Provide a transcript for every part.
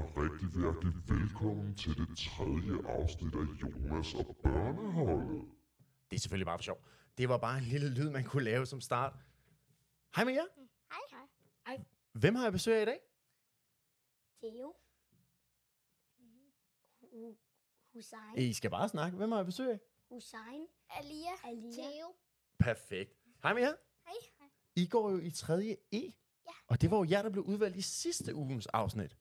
rigtig hjertelig velkommen til det tredje afsnit af Jonas og Børneholdet. Det er selvfølgelig bare for sjov. Det var bare en lille lyd, man kunne lave som start. Hej med jer. Hej. Hej. Hvem har jeg besøg af i dag? Theo. Hu- Hussein. I skal bare snakke. Hvem har jeg besøg af? Hussein. Alia. Alia. Theo. Perfekt. Hej med jer. Hej. I går jo i 3. E. Ja. Og det var jo jer, der blev udvalgt i sidste ugens afsnit.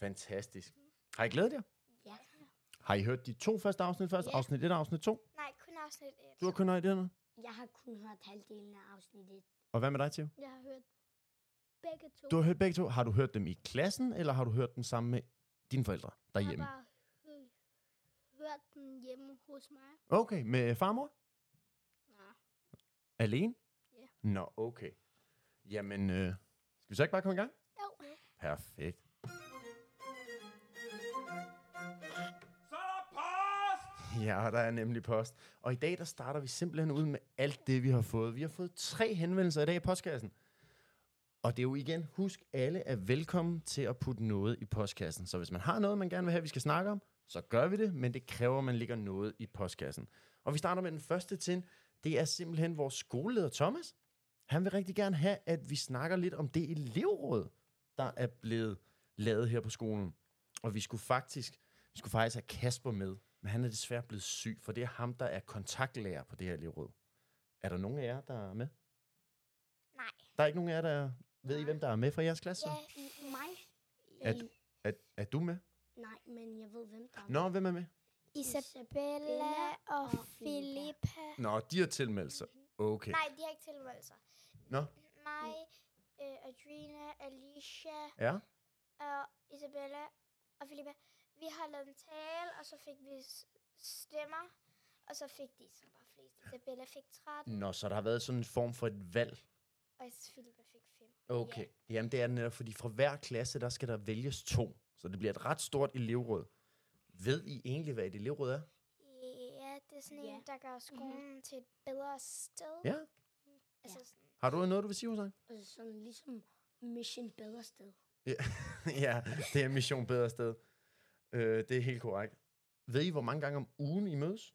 Fantastisk. Har I glædet jer? Ja. Har I hørt de to første afsnit først? Ja. Afsnit 1 og afsnit 2? Nej, kun afsnit 1. Du har kun hørt det. Jeg har kun hørt halvdelen af afsnittet. Og hvad med dig, Theo? Jeg har hørt begge to. Du har hørt begge to. Har du hørt dem i klassen, eller har du hørt dem sammen med dine forældre jeg derhjemme? har bare hø- hørt den hjemme hos mig. Okay, med farmor? Nå. Alene? Ja. Nå, okay. Jamen, øh, skal vi så ikke bare komme i gang? Jo. Perfekt. Så er der post! Ja, der er nemlig post. Og i dag, der starter vi simpelthen ud med alt det, vi har fået. Vi har fået tre henvendelser i dag i postkassen. Og det er jo igen, husk, alle er velkommen til at putte noget i postkassen. Så hvis man har noget, man gerne vil have, vi skal snakke om, så gør vi det, men det kræver, at man ligger noget i postkassen. Og vi starter med den første tin. Det er simpelthen vores skoleleder Thomas. Han vil rigtig gerne have, at vi snakker lidt om det elevråd, der er blevet lavet her på skolen. Og vi skulle faktisk, vi skulle faktisk have Kasper med, men han er desværre blevet syg, for det er ham, der er kontaktlærer på det her elevråd. Er der nogen af jer, der er med? Nej. Der er ikke nogen af jer, der ved I, hvem der er med fra jeres klasse? Ja, Mig? Er, du- er, er du med? Nej, men jeg ved, hvem der er. Nå, hvem er med? Isabella og og Filippa. Nå, de har tilmeldt sig. Okay. Nej, de har ikke tilmeldt sig. Nå, Mig, øh, Adrina, Alicia ja. og Isabella og Filippa. Vi har lavet en tale, og så fik vi stemmer. Og så fik de så bare flest. Isabella fik 13, Nå, så der har været sådan en form for et valg. og Filippa fik 5. Okay. Jamen, det er det netop, fordi fra hver klasse, der skal der vælges to. Så det bliver et ret stort elevråd. Ved I egentlig, hvad et elevråd er? Ja, det er sådan Ja. en, der gør skolen til et bedre sted. Ja. Altså sådan, Har du noget, du vil sige, Hussein? Altså sådan ligesom Mission Bedre Sted. ja, det er mission bedre sted. Øh, det er helt korrekt. Ved I, hvor mange gange om ugen I mødes?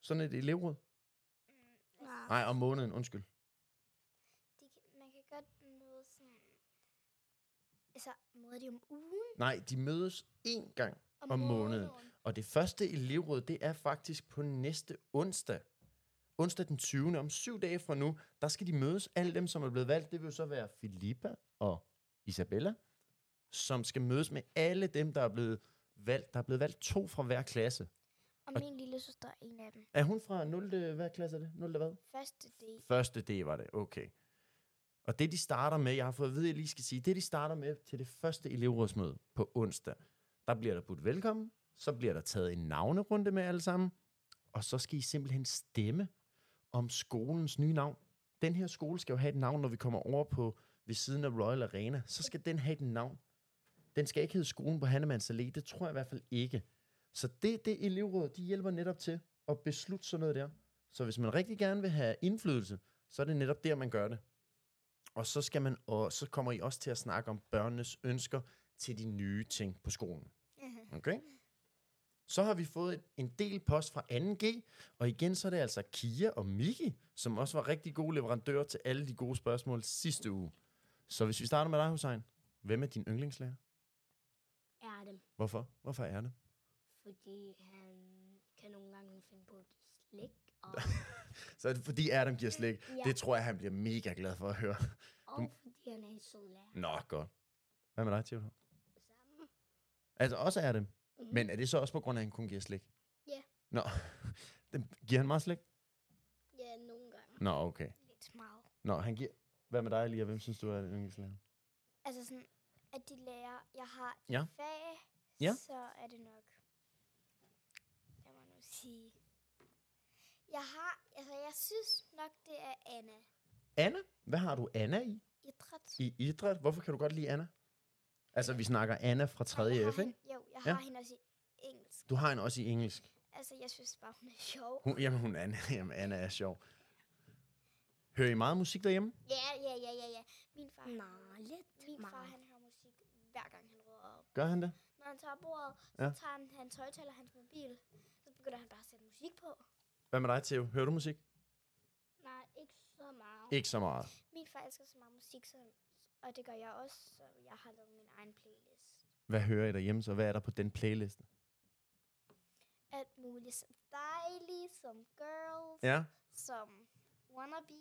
Sådan et elevråd? nej. Nej, om måneden, undskyld. De, kan- man kan godt møde sådan... Altså, møder de om ugen? Nej, de mødes én gang om måneden. Og det første elevråd, det er faktisk på næste onsdag. Onsdag den 20. Om syv dage fra nu, der skal de mødes. Alle dem, som er blevet valgt, det vil jo så være Filippa og Isabella, som skal mødes med alle dem, der er blevet valgt. Der er blevet valgt to fra hver klasse. Og min lille søster er en af dem. Er hun fra 0. Hvad klasse er det? 0. hvad? Første del. Første D var det, okay. Og det, de starter med, jeg har fået at vide, at jeg lige skal sige, det, de starter med til det første elevrådsmøde på onsdag, der bliver der budt velkommen, så bliver der taget en navnerunde med alle sammen, og så skal I simpelthen stemme om skolens nye navn. Den her skole skal jo have et navn, når vi kommer over på ved siden af Royal Arena. Så skal den have et navn. Den skal ikke hedde skolen på Hannemanns Allé. Det tror jeg i hvert fald ikke. Så det, det elevråd, de hjælper netop til at beslutte sådan noget der. Så hvis man rigtig gerne vil have indflydelse, så er det netop der, man gør det. Og så, skal man, og så kommer I også til at snakke om børnenes ønsker til de nye ting på skolen. Okay? Så har vi fået et- en del post fra 2G, og igen så er det altså Kia og Miki, som også var rigtig gode leverandører til alle de gode spørgsmål sidste uge. Så hvis vi starter med dig, Hussein. Hvem er din yndlingslærer? Dem. Hvorfor? Hvorfor er det? Fordi han kan nogle gange finde på at give slik. Og, Så er det fordi Adam giver slik. Ja. Det tror jeg, han bliver mega glad for at høre. og fordi han er en sød lærer. Nå, godt. Hvad med dig, Theodor? Sammen. Altså også er det. Men er det så også på grund af, at han kun giver slik? Ja. Nå, Den- giver han meget slik? Ja, nogle gange. Nå, okay. Lidt meget. Nå, han giver... Hvad med dig, Lia? Hvem synes du er den yndlingslærer? Altså sådan, at de lærer, jeg har Ja. et fag, Ja. så er det nok, jeg må nu sige, jeg har, altså jeg synes nok, det er Anna. Anna? Hvad har du Anna i? Idræt. I idræt? Hvorfor kan du godt lide Anna? Altså, vi snakker Anna fra 3. Jeg har F, ikke? Jo, jeg har Ja. hende også i engelsk. Du har hende også i engelsk. Altså, jeg synes bare, hun er sjov. Hun, jamen, hun Anna, jamen, Anna er sjov. Hører I meget musik derhjemme? Ja, ja, ja, ja, ja. Min far, Nej, lidt min far, meget. han hører hver gang han rydder op. Gør han det? Når han tager bordet, så Ja. tager han hans højtaler, hans mobil. Så begynder han bare at sætte musik på. Hvad med dig, Theo? Hører du musik? Nej, ikke så meget. Ikke så meget. Min far elsker så meget musik, så, og det gør jeg også, så jeg har lavet min egen playlist. Hvad hører I derhjemme, så hvad er der på den playliste? Alt muligt. Som dejlig, som girls, Ja. som wannabe,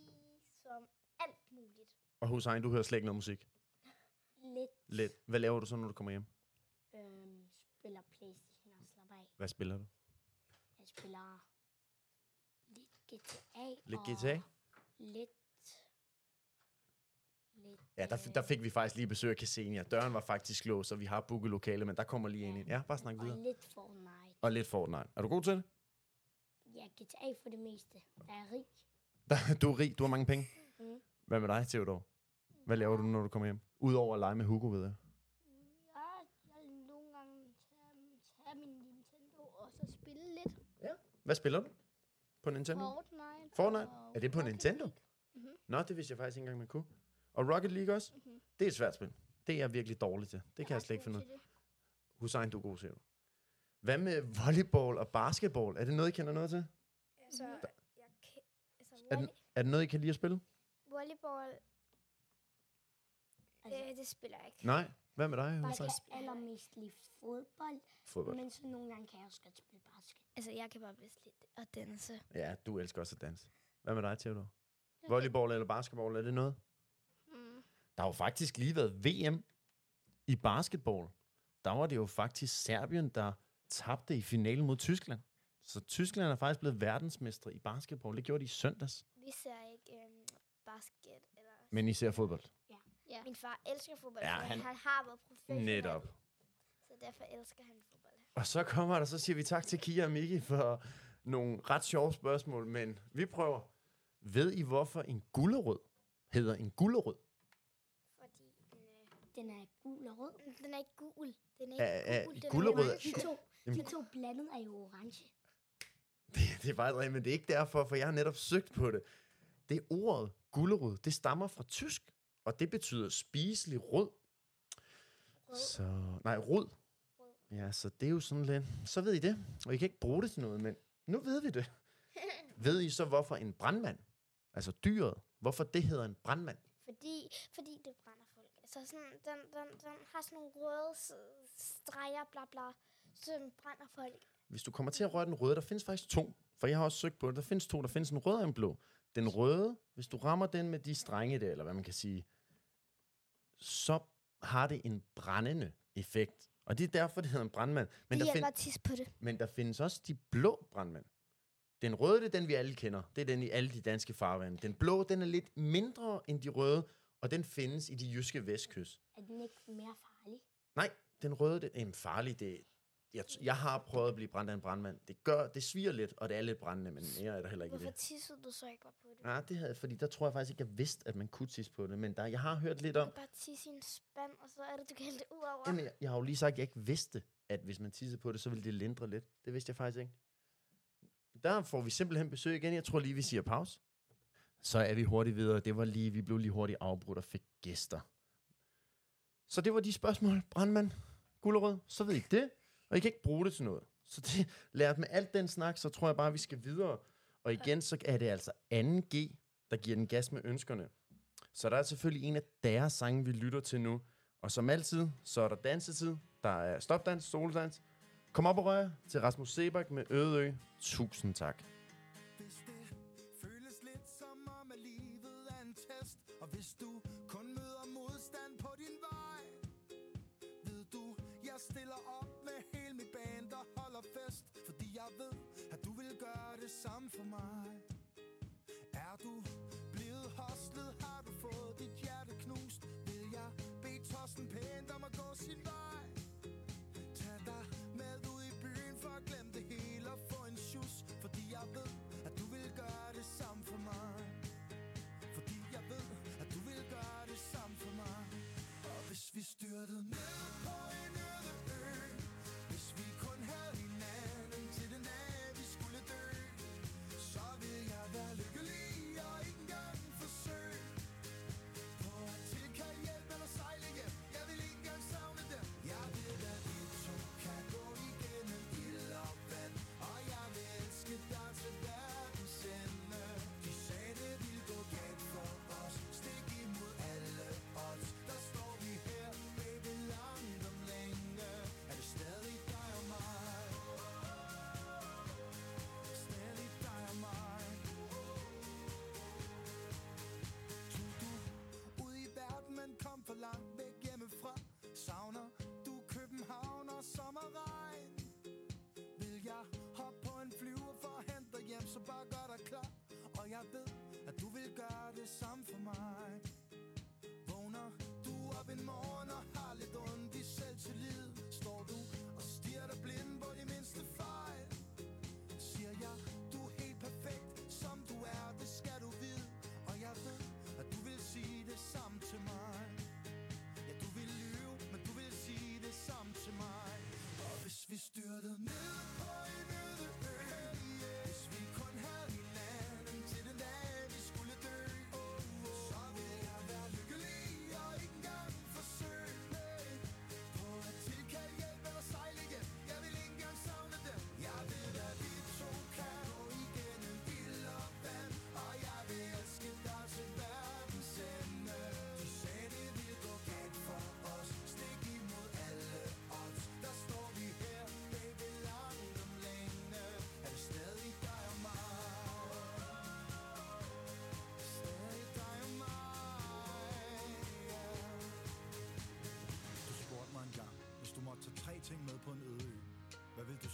som alt muligt. Og Hussein, du hører slet ikke noget musik? Lidt Lidt. Hvad laver du så, når du kommer hjem? øhm, spiller Playstation og slapper af. Hvad spiller du? Jeg spiller lidt GTA. Lidt og GTA? Lidt... Lidt... Ja, der, der fik vi faktisk lige besøg af Ksenia. Døren var faktisk låst, så vi har booket lokale, men der kommer lige en ind. Ja, bare snak Og videre. lidt Fortnite. Og lidt Fortnite. Er du god til det? Ja, GTA for det meste. Der er rig. Du er rig, du har mange penge. Mm. Hvad med dig, Theodor? Hvad laver du, når du kommer hjem? Udover at lege med Hugo, ved jeg. Ja, jeg vil nogle gange tage, tage min Nintendo og så spille lidt Hvad spiller du? På Nintendo? Fortnite. Fortnite? Er det på Rocket Nintendo? Mhm. Nå, det vidste jeg faktisk ikke engang, man kunne. Og Rocket League også? Mhm. Det er et svært spil. Det er jeg virkelig dårlig til. Det kan jeg slet ikke finde ud af. det. Hussein, du er god, siger du. Hvad med volleyball og basketball? Er det noget, I kender noget til? Altså, Mhm. jeg kan, altså Er, den, volley, er det noget, I kan lide at spille? volleyball, Altså, øh, det spiller jeg ikke. Nej. Hvad med dig, bare kan allermest lide fodbold, Fodbold. men så nogle gange kan jeg også godt spille basket. Altså, jeg kan bare bedst lide at danse. Ja, du elsker også at danse. Hvad med dig, Theodor? Volleyball eller basketball, er det noget? Mm. Der har jo faktisk lige været VM i basketball. Der var det jo faktisk Serbien, der tabte i finalen mod Tyskland. Så Tyskland er faktisk blevet verdensmestre i basketball. Det gjorde de i søndags. Vi ser ikke øhm, basket. Eller... Men I ser fodbold. Min far elsker fodbold, Ja, han- han... har været professionel. Netop. Så derfor elsker han fodbold. Og så kommer der, så siger vi tak til Kia og Miki for nogle ret sjove spørgsmål, men vi prøver. Ved I, hvorfor en gulerod hedder en gulerod? Fordi den, øh, Den er gul og rød. den er ikke gul. Den er ikke Er- er gul. Den gulerod- er De to, Jamen- de to blandet er jo orange. Det, det er faktisk rigtigt, men det er ikke derfor, for jeg har netop søgt på det. Det er ordet gulerod, det stammer fra tysk, og det betyder spiselig rød. Rød. Så, nej, rød. Rød. Ja, så det er jo sådan lidt, så ved I det, og I kan ikke bruge det til noget, men nu ved vi det. ved I så, hvorfor en brandmand, altså dyret, hvorfor det hedder en brandmand? Fordi, fordi det brænder folk. Altså sådan, den, den, den har sådan nogle røde streger, bla bla, som brænder folk. Hvis du kommer til at røre den røde, der findes faktisk to, for jeg har også søgt på det, der findes to, der findes en rød og en blå. Den røde, hvis du rammer den med de strenge der, eller hvad man kan sige, så har det en brændende effekt. Og det er derfor, det hedder en brandmand. Men Men der, det find, på det. men der findes også de blå brandmænd. Den røde, det er den, vi alle kender. Det er den i alle de danske farvande. Den blå, den er lidt mindre end de røde, og den findes i de jyske vestkys. Er den ikke mere farlig? Nej, den røde, det er farlig. Det, jeg, jeg har prøvet at blive brændt af en brandmand. Det gør, det sviger lidt, og det er lidt brændende, men mere er der heller ikke i Hvorfor det. tissede du så ikke bare på det? Nej, det havde, fordi der tror jeg faktisk ikke, jeg vidste, at man kunne tisse på det. Men der, jeg har hørt lidt Du om, kan bare tisse i en spand, og så er det, du kan hælde det ud over. jamen, jeg, jeg har jo lige sagt, at jeg ikke vidste, at hvis man tissede på det, så ville det lindre lidt. Det vidste jeg faktisk ikke. Der får vi simpelthen besøg igen. Jeg tror lige, vi siger pause. Så er vi hurtigt videre. Det var lige, vi blev lige hurtigt afbrudt og fik gæster. Så det var de spørgsmål, brandmand, gullerød. Så ved I det, og I kan ikke bruge det til noget. Så det, lært med alt den snak, så tror jeg bare, vi skal videre. Og igen, så er det altså 2G, der giver den gas med ønskerne. Så der er selvfølgelig en af deres sange, vi lytter til nu. Og som altid, så er der dansetid. Der er stopdans, soldans. Kom op og rør til Rasmus Sebak med Ødeø. Tusind tak. Jeg ved, at du vil gøre det samme for mig. Er du blevet hostlet, har du fået dit hjerte knust? Vil jeg bede tossen pænt om at gå sin vej?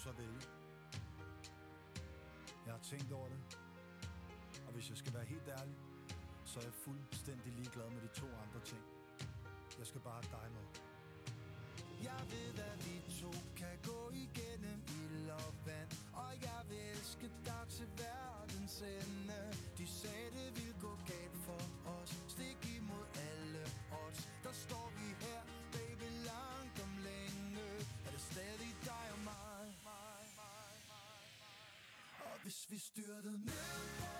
Så vælge. Jeg har tænkt over det. Og hvis jeg skal være helt ærlig, så er jeg fuldstændig ligeglad med de to andre ting. Jeg skal bare have dig med. Jeg ved, at vi to kan gå igennem ild og vand Og jeg vil elske dig til verdens ende De sagde, det ville vi styrtede ned på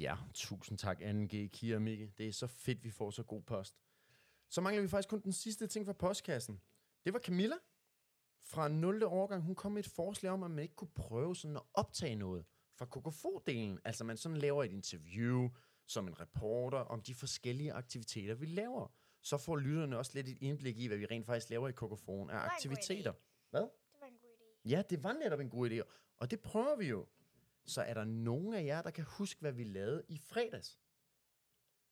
Ja, tusind tak, Anne G, Kira og Mikke. Det er så fedt, vi får så god post. Så mangler vi faktisk kun den sidste ting fra postkassen. Det var Camilla fra 0. årgang. Hun kom med et forslag om, at man ikke kunne prøve sådan at optage noget fra kokofo-delen. Altså man sådan laver et interview som en reporter om de forskellige aktiviteter, vi laver. Så får lytterne også lidt et indblik i, hvad vi rent faktisk laver i kokofonen af aktiviteter. Hvad? Det var en god idé. Ja, det var netop en god idé, og det prøver vi jo. Så er der nogen af jer, der kan huske, hvad vi lavede i fredags?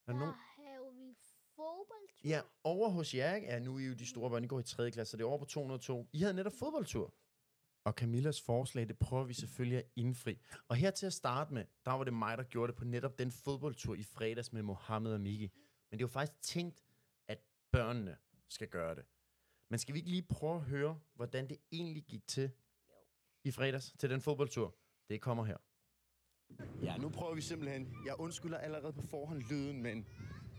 Er der Der nogen? havde vi fodboldtur. Ja, over hos jer, ikke? ja, nu er I jo de store børn, I går i 3. klasse, så det er over på 202. I havde netop fodboldtur. Og Camillas forslag, det prøver vi selvfølgelig at indfri. Og her til at starte med, der var det mig, der gjorde det på netop den fodboldtur i fredags med Mohammed og Miki. Men det var faktisk tænkt, at børnene skal gøre det. Men skal vi ikke lige prøve at høre, hvordan det egentlig gik til i fredags til den fodboldtur? Det kommer her. Ja, nu prøver vi simpelthen. Jeg undskylder allerede på forhånd lyden, men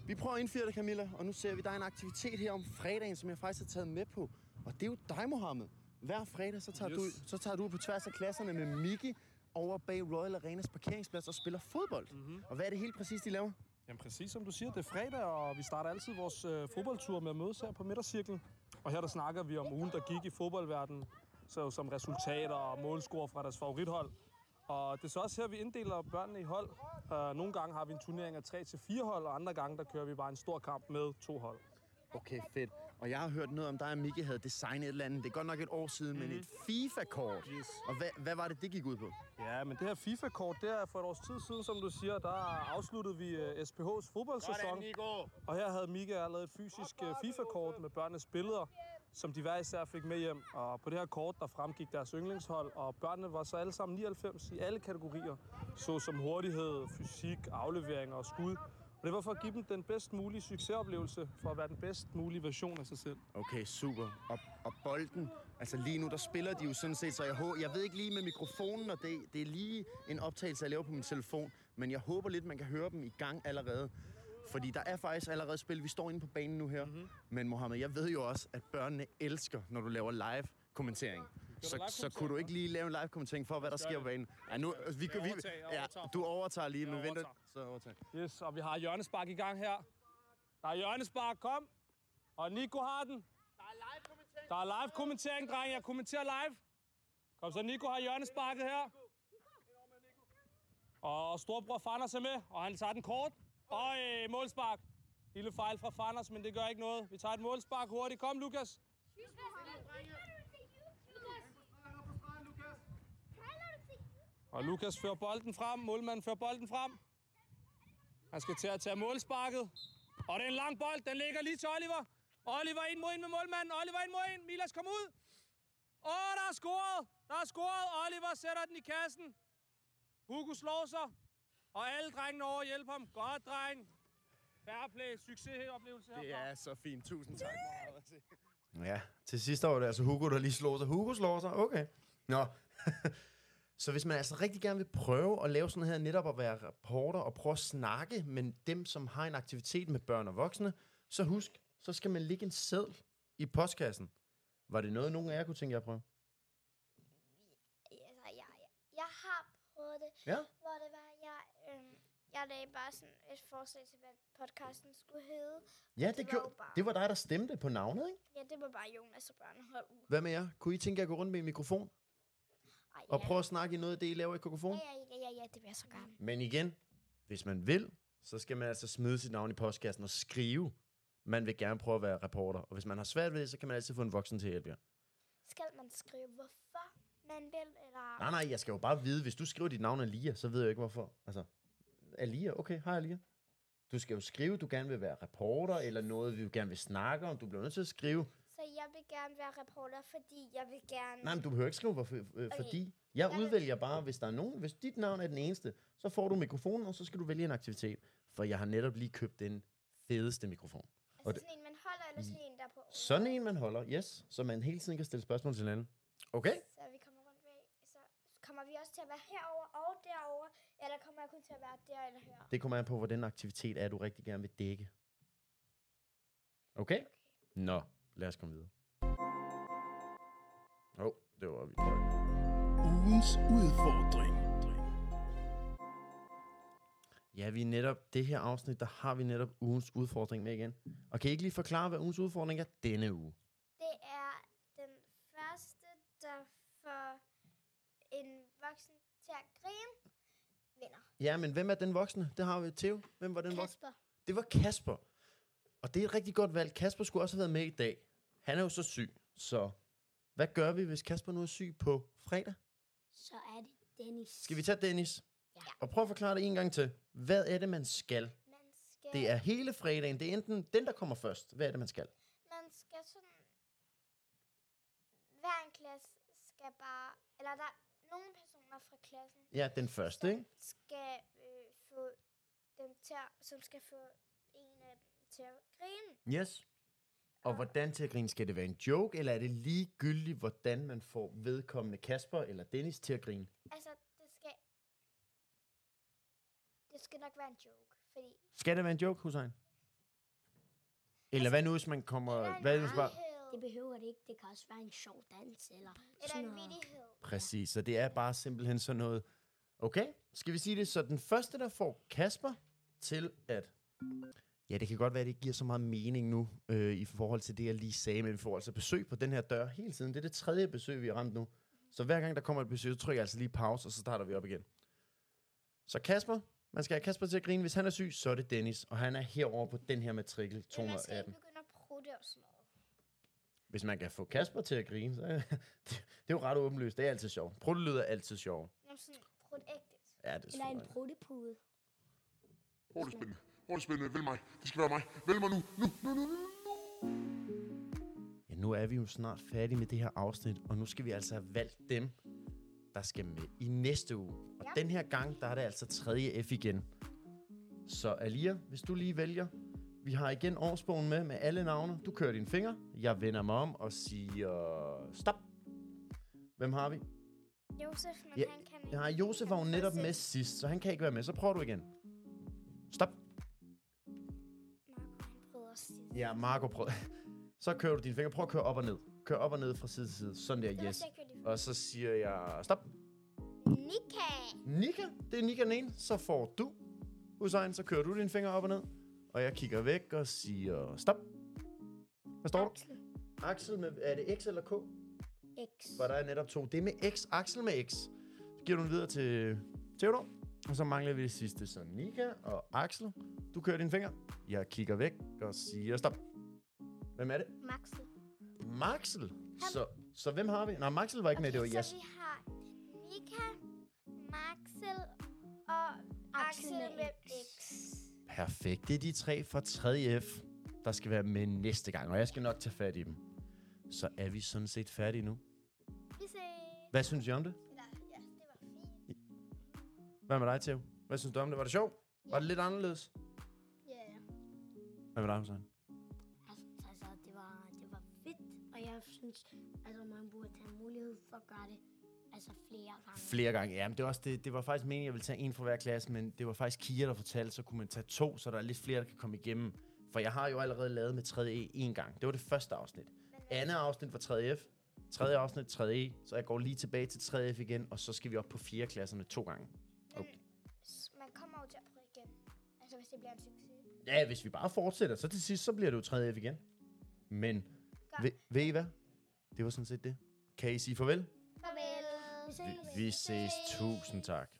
vi prøver at indføre det, Camilla. Og nu ser vi, der er en aktivitet her om fredagen, som jeg faktisk har taget med på. Og det er jo dig, Mohammed. Hver fredag, så tager, yes. du, så tager du på tværs af klasserne med Miki over bag Royal Arenas parkeringsplads og spiller fodbold. Mm-hmm. Og hvad er det helt præcis, de laver? Jamen præcis som du siger, det er fredag, og vi starter altid vores øh, fodboldtur med at mødes her på midtercirklen. Og her der snakker vi om ugen, der gik i fodboldverdenen, så som resultater og målscore fra deres favorithold. Og det er så også her, vi inddeler børnene i hold. Uh, nogle gange har vi en turnering af 3 til fire hold, og andre gange der kører vi bare en stor kamp med to hold. Okay, fedt. Og jeg har hørt noget om dig og Miki havde designet et eller andet. Det er godt nok et år siden, mm-hmm. men et FIFA-kort. Yes. Og hvad, hvad var det, det gik ud på? Ja, men det her FIFA-kort, det er for et års tid siden, som du siger, der afsluttede vi uh, SPH's fodboldsæson. Og her havde Mika lavet et fysisk uh, FIFA-kort med børnenes billeder, som de hver især fik med hjem. Og på det her kort, der fremgik deres yndlingshold, og børnene var så alle sammen 99 i alle kategorier, såsom hurtighed, fysik, afleveringer og skud. Og det var for at give dem den bedst mulige succesoplevelse, for at være den bedst mulige version af sig selv. Okay, super. Og, og bolden, altså lige nu, der spiller de jo sådan set, så jeg, håber, jeg ved ikke lige med mikrofonen, og det, det er lige en optagelse, jeg laver på min telefon, men jeg håber lidt, man kan høre dem i gang allerede. Fordi der er faktisk allerede spil. Vi står inde på banen nu her. Mm-hmm. Men Mohammed, jeg ved jo også, at børnene elsker, når du laver live kommentering. Så, live så kunne du ikke lige lave en live kommentering for, hvad der sker på banen? Ja, nu, vi, vi, vi, ja, du overtager lige, men Jeg vent lidt. overtager. Så overtager. Yes, og vi har hjørnespark i gang her. Der er hjørnespark, kom. Og Nico har den. Der er live kommentering. Der er live kommentering, dreng. Jeg kommenterer live. Kom så, Nico har hjørnesparket her. Og storbror Fanders er med, og han tager den kort. Og øh, målspark. Lille fejl fra Fanders, men det gør ikke noget. Vi tager et målspark hurtigt. Kom, Lukas. Og Lukas fører bolden frem. Målmanden fører bolden frem. Han skal til at tage målsparket. Og det er en lang bold. Den ligger lige til Oliver. Oliver ind mod ind med målmanden. Oliver ind mod ind. Milas, kom ud. Åh, der er scoret. Der er scoret. Oliver sætter den i kassen. Hugo slår sig. Og alle drengene over hjælper ham. Godt, dreng. Fair play. Succesoplevelse Det herfra. er så fint. Tusind tak. Ja, til sidst var det altså Hugo, der lige slår sig. Hugo slår sig, okay. Nå. så hvis man altså rigtig gerne vil prøve at lave sådan her, netop at være reporter og prøve at snakke med dem, som har en aktivitet med børn og voksne, så husk, så skal man lægge en seddel i postkassen. Var det noget, nogen af jer kunne tænke jer at prøve? Altså, jeg, jeg, jeg har prøvet det, Ja. hvor det var, jeg, lagde bare sådan et forslag til, hvad podcasten skulle hedde. Ja, det, det var gjorde, jo bare- det var dig, der stemte på navnet, ikke? Ja, det var bare Jonas og børnehold. Hvad med jer? Kunne I tænke jer at gå rundt med en mikrofon? Ej, Og ja. prøve at snakke i noget af det, I laver i Ja, kokofon? ja, ja, ja, ja, det vil jeg så gerne. Men igen, hvis man vil, så skal man altså smide sit navn i postkassen og skrive. Man vil gerne prøve at være reporter. Og hvis man har svært ved det, så kan man altid få en voksen til at hjælpe jer. Skal man skrive, hvorfor man vil, eller... Nej, nej, jeg skal jo bare vide, hvis du skriver dit navn Alia, så ved jeg ikke hvorfor. Altså, Alia, okay, hej Alia. Du skal jo skrive, du gerne vil være reporter, eller noget, vi gerne vil snakke om. Du bliver nødt til at skrive. Så jeg vil gerne være reporter, fordi jeg vil gerne... Nej, men du behøver ikke skrive, hvorfor, øh, Okay. fordi. Jeg udvælger bare, hvis der er nogen. Hvis dit navn er den eneste, så får du mikrofonen, og så skal du vælge en aktivitet. For jeg har netop lige købt den fedeste mikrofon. altså og det- sådan en, man holder, eller sådan en, der er på... Sådan en, man holder, yes. Så man hele tiden kan stille spørgsmål til hinanden. Okay? Så vi kommer rundt ved... Så kommer vi også til at være herover eller kommer jeg kun til at være der eller her? Det kommer an på, hvordan aktivitet er, du rigtig gerne vil dække. Okay? Nå, lad os komme videre. Åh, oh, det var højt. Ugens udfordring. Ja, vi er netop, det her afsnit, der har vi netop ugens udfordring med igen. Og kan I ikke lige forklare, hvad ugens udfordring er denne uge? Det er den første, der får en voksen til at grine. Ja, men hvem er den voksne? Det har vi Theo. Hvem var den voksne? Kasper. Det var Kasper. Og det er et rigtig godt valg. Kasper skulle også have været med i dag. Han er jo så syg, så hvad gør vi, hvis Kasper nu er syg på fredag? Så er det Dennis. Skal vi tage Dennis? Ja. Og prøv at forklare det en gang til. Hvad er det, man skal? Man skal, Det er hele fredagen. Det er enten den, der kommer først. Hvad er det, man skal? man skal sådan... Hver en klasse skal bare... Eller der er nogle fra klassen, Ja, den første, ikke? skal øh, få dem til som skal få en af dem til at grine. Yes. Og hvordan til at grine? Skal det være en joke, eller er det ligegyldigt, hvordan man får vedkommende Kasper eller Dennis til at grine? Altså, det skal... Det skal nok være en joke, fordi... Skal det være en joke, Hussein? Eller hvad nu, hvis man kommer... Hvad nu, hvis bare... Det behøver det ikke. Det kan også være en sjov dans, eller Eller sådan en noget. vittighed. Præcis, så det er bare simpelthen sådan noget... Okay, skal vi sige det? Så den første, der får Kasper til at... Ja, det kan godt være, at det ikke giver så meget mening nu, øh, i forhold til det, jeg lige sagde, men vi får altså besøg på den her dør hele tiden. Det er det tredje besøg, vi har ramt nu. Så hver gang, der kommer et besøg, så trykker jeg altså lige pause, og så starter vi op igen. Så Kasper, man skal have Kasper til at grine. Hvis han er syg, så er det Dennis, og han er herover på den her matrikel Men man skal 218. ikke begynde at prutte og sådan. Hvis man kan få Kasper til at grine, så er det, det er jo ret åbenlyst. Det er altid sjovt. Prøv er altid sjovt. Nå, sådan prut ægtigt. Ja, det er Eller en pruttepude. Åh, det er spændende. Åh, det er spændende. Vælg mig. Det skal være mig. Vælg mig nu. Nu, nu, nu, nu. Ja, nu er vi jo snart færdige med det her afsnit, og nu skal vi altså have valgt dem, der skal med i næste uge. Og Ja. den her gang, der er det altså 3. F igen. Så Alia, hvis du lige vælger. Vi har igen årsbogen med, med alle navne. Du kører dine fingre. Jeg vender mig om og siger stop. Hvem har vi? Josef, men Ja, han kan ikke. Ja, Josef var jo netop med sidst, så han kan ikke være med. Så prøver du igen. Stop. Marco, han at sige. Ja, Marco, prøv. Så kører du dine fingre. Prøv at køre op og ned. Kør op og ned fra side til side. Sådan der, yes. Og så siger jeg stop. Nika! Nika, det er Nika den ene. Så får du, Hussein, så kører du dine fingre op og ned. Og jeg kigger væk og siger stop. Hvad står der? Axel. Axel med, er det X eller K? X. For der er netop to. Det er med X. Axel med X. Så giver du den videre til Theodor. Og så mangler vi det sidste. Så Nika og Axel. Du kører dine fingre. Jeg kigger væk og siger stop. Hvem er det? Maxel. Maxel. Så, så hvem har vi? Nej, Maxel var ikke med. Det var så Jas. vi har Nika, Maxel og Axel med med X. X. Perfekt. Det er de tre fra 3F, der skal være med næste gang. Og jeg skal nok tage fat i dem. Så er vi sådan set færdige nu. Vi ses. Hvad synes I om det? Eller, ja, det var fint. Hvad med dig, Theo? Hvad synes du om det? Var det sjovt? Var det lidt anderledes? Ja, yeah. Hvad med dig, Hussein? Jeg synes altså, det var, det var fedt, og jeg synes, altså man burde have mulighed for at gøre det altså flere gange. Flere gange. Jamen, det var, også det, det var faktisk meningen, at jeg ville tage en fra hver klasse, men det var faktisk Kia, der fortalte, så kunne man tage to, så der er lidt flere, der kan komme igennem. For jeg har jo allerede lavet med 3. E en gang. Det var det første afsnit. Andet afsnit var 3. F. Tredje afsnit 3. E. Så jeg går lige tilbage til 3. F igen, og så skal vi op på 4. klasserne to gange. Okay. S- Man kommer jo til at prøve igen. det bliver en succes. Ja, hvis vi bare fortsætter, så til sidst, så bliver det jo 3F igen. Men, ved, ved I hvad? Det var sådan set det. Kan I sige farvel? Vi ses. Tusind tak.